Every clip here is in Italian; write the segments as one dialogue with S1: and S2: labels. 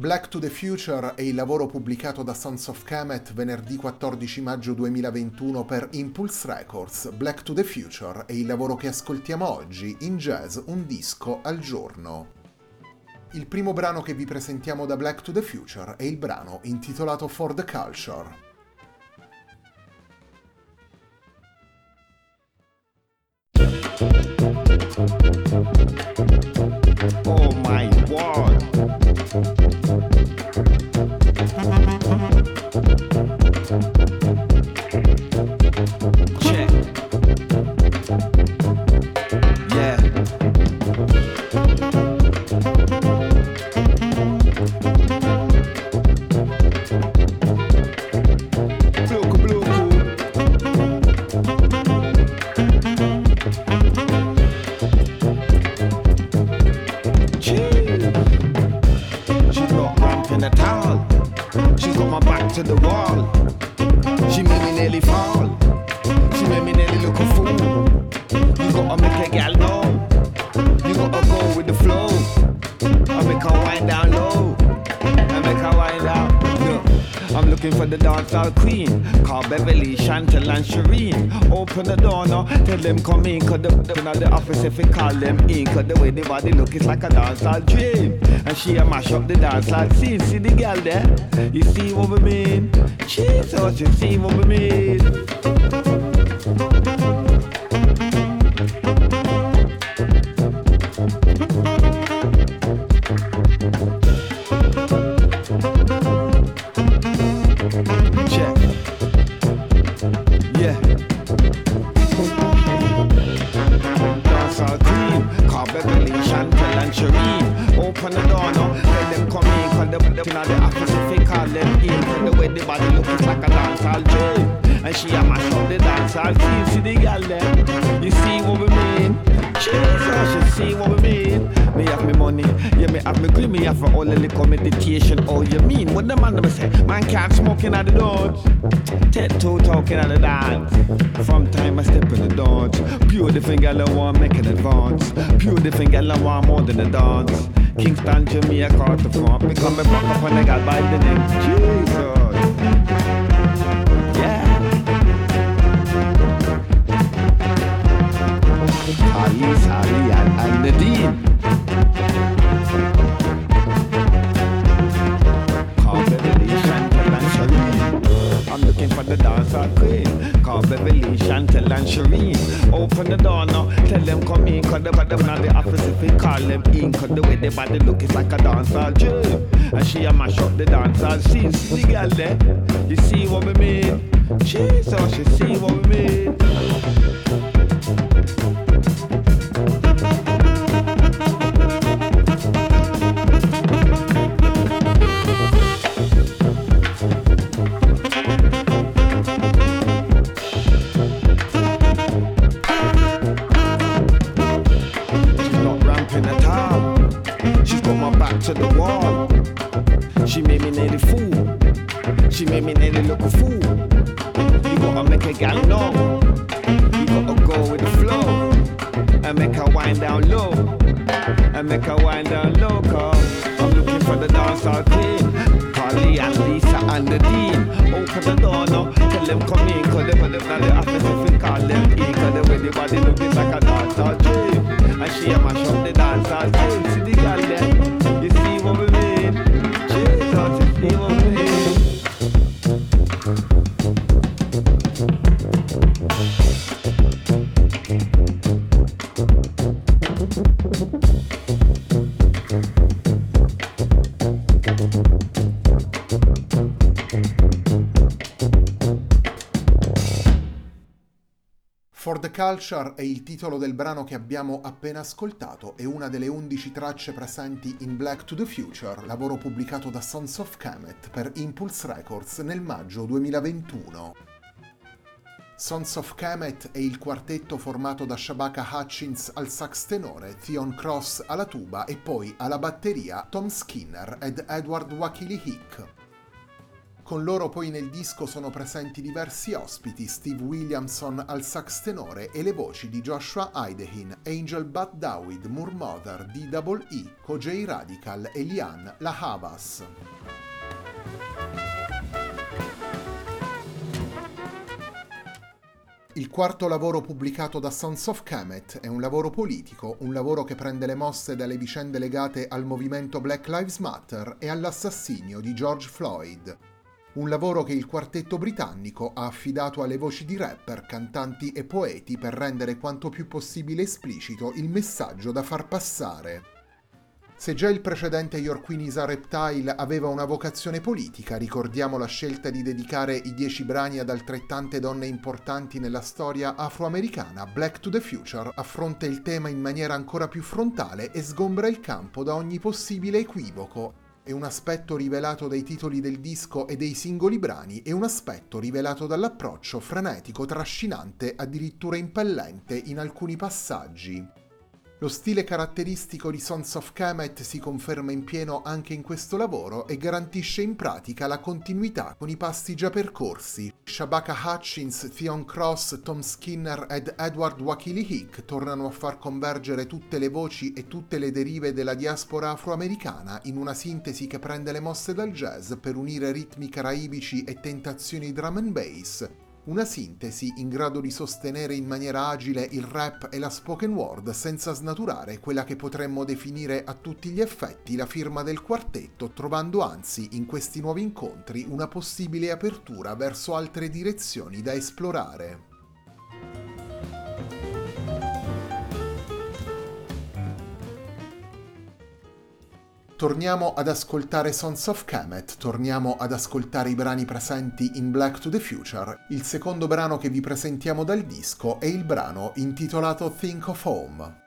S1: Black to the Future è il lavoro pubblicato da Sons of Kemet venerdì 14 maggio 2021 per Impulse Records. Black to the Future è il lavoro che ascoltiamo oggi in jazz un disco al giorno. Il primo brano che vi presentiamo da Black to the Future è il brano intitolato For the Culture.
S2: Nearly fall. She made me nearly look a fool. You gotta make a gal know. You gotta go with the flow. I make her wind down low. I make her wind. Look, I'm looking for the dancehall queen. Call Beverly, Chantel, and Shireen. Open the door now, tell them come in. Cause the, the, the, office if we call them in. Cause the way the body look is like a dancehall dream. And she a mash up the dancehall scene. See the girl there? You see what we mean? Jesus, you see what we mean? Check. Man can't smoke in at the. Ted two talking at the dance. From time I step in the. Pure different gal I want make an advance. Different gal I want more than a dance. Kingston, Jamaica, across the front. Me come back up on the gal by the name Jesus. Yeah. Ali, Sally, and, and Nadine. Chantel, and Shireen. Open the door now, tell them come in. Cause the bottom of the office if we call them in. Cause the way the body look is like a dancer dream. And she a mash up the dance and scene. See the girl there? You see what we mean? Jesus, you see what we for the dancehall queen. Carly and Lisa and the Dean. Open the door now, tell them come in, cause they put them down the office if we call them in, cause the way the body looking like a dancehall dream. And she a mash up the dancehall queen. See the gal there.
S1: Culture è il titolo del brano che abbiamo appena ascoltato e una delle 11 tracce presenti in Black to the Future, lavoro pubblicato da Sons of Kemet per Impulse Records nel maggio 2021. Sons of Kemet è il quartetto formato da Shabaka Hutchins al sax tenore, Theon Cross alla tuba e poi alla batteria Tom Skinner ed Edward Wakili Hick. Con loro poi nel disco sono presenti diversi ospiti, Steve Williamson al sax tenore e le voci di Joshua Aidehin, Angel Bat Dawid, Murmother, D.E.E, Kojay Radical e Lian La Havas. Il quarto lavoro pubblicato da Sons of Kemet è un lavoro politico, un lavoro che prende le mosse dalle vicende legate al movimento Black Lives Matter e all'assassinio di George Floyd un lavoro che il quartetto britannico ha affidato alle voci di rapper, cantanti e poeti per rendere quanto più possibile esplicito il messaggio da far passare. Se già il precedente Your Queen is a Reptile aveva una vocazione politica, ricordiamo la scelta di dedicare i dieci brani ad altrettante donne importanti nella storia afroamericana, Black to the Future affronta il tema in maniera ancora più frontale e sgombra il campo da ogni possibile equivoco, e un aspetto rivelato dai titoli del disco e dei singoli brani e un aspetto rivelato dall'approccio frenetico, trascinante, addirittura impellente in alcuni passaggi. Lo stile caratteristico di Sons of Kemet si conferma in pieno anche in questo lavoro e garantisce in pratica la continuità con i passi già percorsi. Shabaka Hutchins, Theon Cross, Tom Skinner ed Edward Wakili Hick tornano a far convergere tutte le voci e tutte le derive della diaspora afroamericana in una sintesi che prende le mosse dal jazz per unire ritmi caraibici e tentazioni drum and bass una sintesi in grado di sostenere in maniera agile il rap e la spoken word senza snaturare quella che potremmo definire a tutti gli effetti la firma del quartetto, trovando anzi in questi nuovi incontri una possibile apertura verso altre direzioni da esplorare. Torniamo ad ascoltare Sons of Kemet, torniamo ad ascoltare i brani presenti in Black to the Future. Il secondo brano che vi presentiamo dal disco è il brano intitolato Think of Home.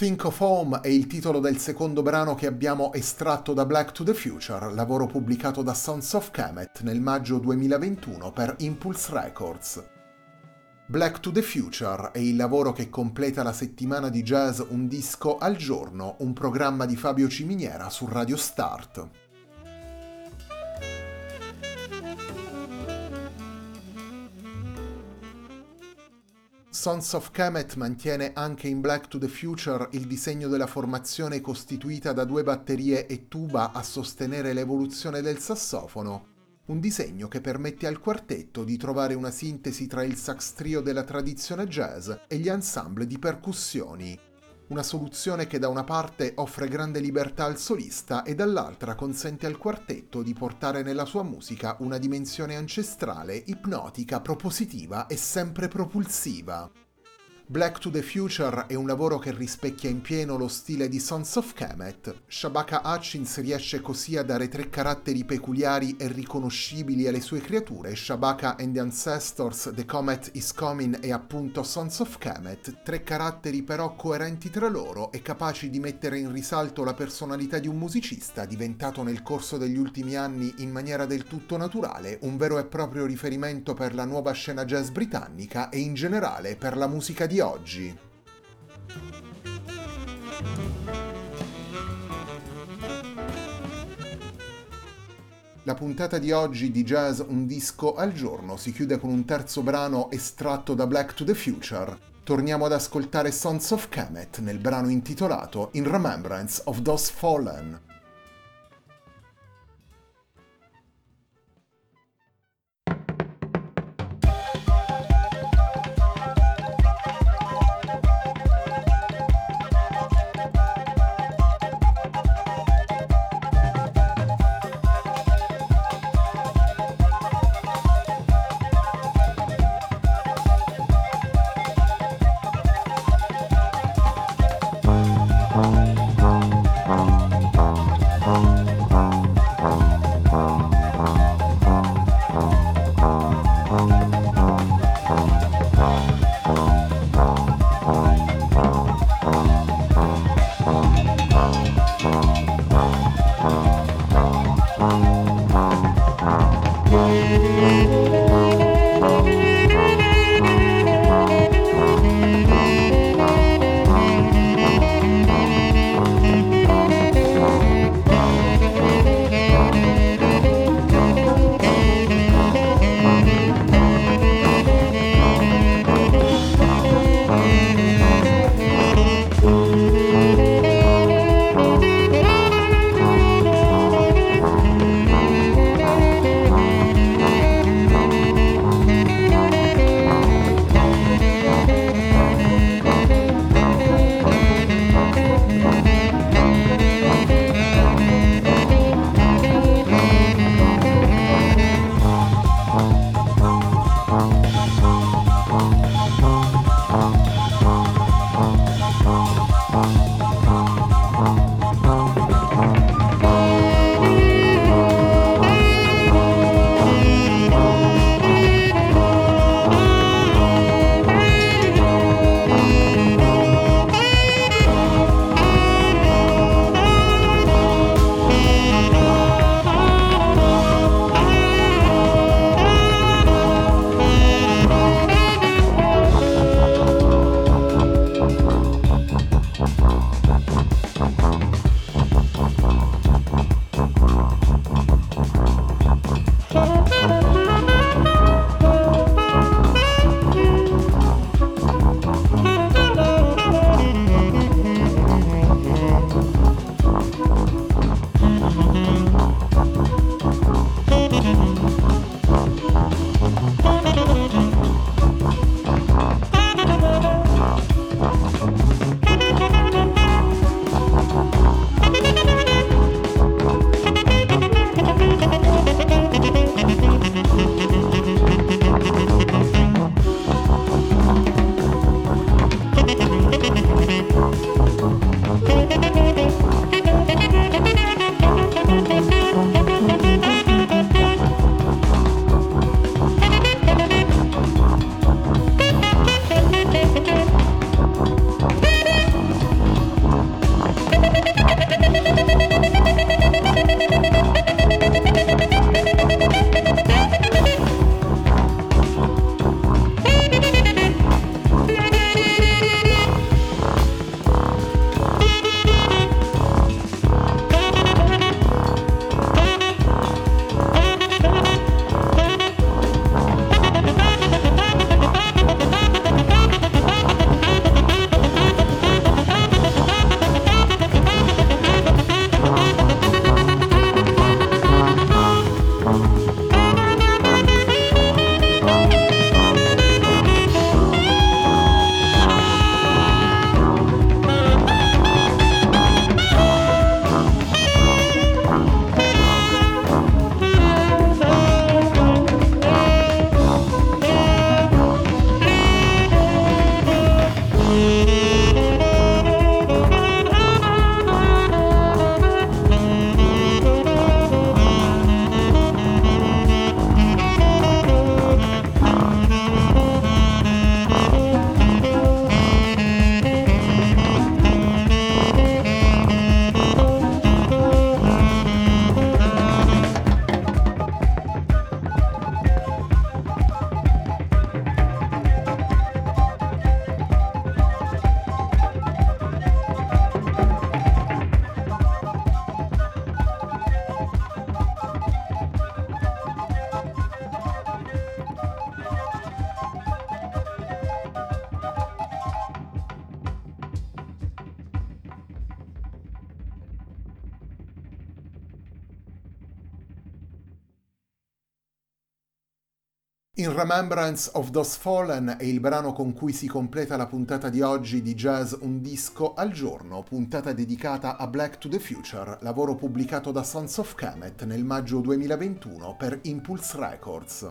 S1: Think of Home è il titolo del secondo brano che abbiamo estratto da Black to the Future, lavoro pubblicato da Sons of Kemet nel maggio 2021 per Impulse Records. Black to the Future è il lavoro che completa la settimana di jazz Un disco al giorno, un programma di Fabio Ciminiera su Radio Start. Sons of Kemet mantiene anche in Black to the Future il disegno della formazione costituita da due batterie e tuba a sostenere l'evoluzione del sassofono, un disegno che permette al quartetto di trovare una sintesi tra il sax trio della tradizione jazz e gli ensemble di percussioni, una soluzione che da una parte offre grande libertà al solista e dall'altra consente al quartetto di portare nella sua musica una dimensione ancestrale, ipnotica, propositiva e sempre propulsiva. Black to the Future è un lavoro che rispecchia in pieno lo stile di Sons of Kemet. Shabaka Hutchins riesce così a dare tre caratteri peculiari e riconoscibili alle sue creature, Shabaka and the Ancestors, The Comet is Coming e appunto Sons of Kemet, tre caratteri però coerenti tra loro e capaci di mettere in risalto la personalità di un musicista diventato nel corso degli ultimi anni in maniera del tutto naturale un vero e proprio riferimento per la nuova scena jazz britannica e in generale per la musica di oggi. La puntata di oggi di Jazz Un disco al giorno si chiude con un terzo brano estratto da Black to the Future. Torniamo ad ascoltare Sons of Kemet nel brano intitolato In Remembrance of Those Fallen. Bye. In Remembrance of Those Fallen è il brano con cui si completa la puntata di oggi di Jazz Un disco al giorno, puntata dedicata a Black to the Future, lavoro pubblicato da Sons of Kemet nel maggio 2021 per Impulse Records.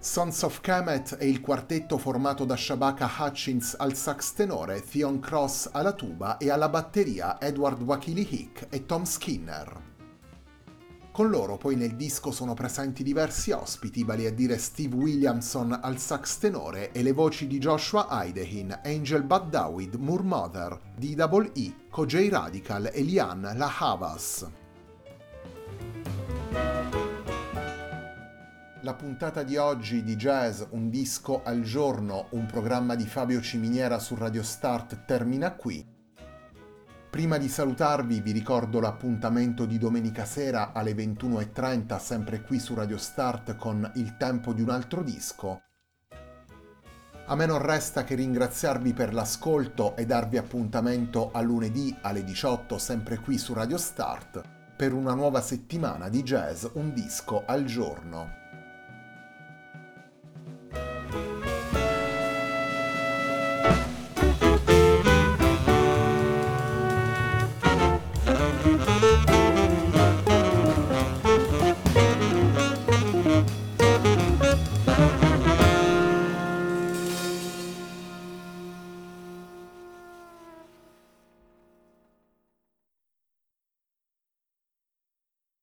S1: Sons of Kemet è il quartetto formato da Shabaka Hutchins al sax tenore, Theon Cross alla tuba e alla batteria Edward Wakili Hick e Tom Skinner. Con loro poi nel disco sono presenti diversi ospiti, vale a dire Steve Williamson al sax tenore e le voci di Joshua Aidehin, Angel Bad Dawid, Moore Mother, DWE, Kojay Radical e Lian Lahavas. La puntata di oggi di Jazz Un disco al giorno, un programma di Fabio Ciminiera su Radio Start termina qui. Prima di salutarvi vi ricordo l'appuntamento di domenica sera alle 21.30 sempre qui su Radio Start con Il tempo di un altro disco. A me non resta che ringraziarvi per l'ascolto e darvi appuntamento a lunedì alle 18 sempre qui su Radio Start per una nuova settimana di jazz un disco al giorno.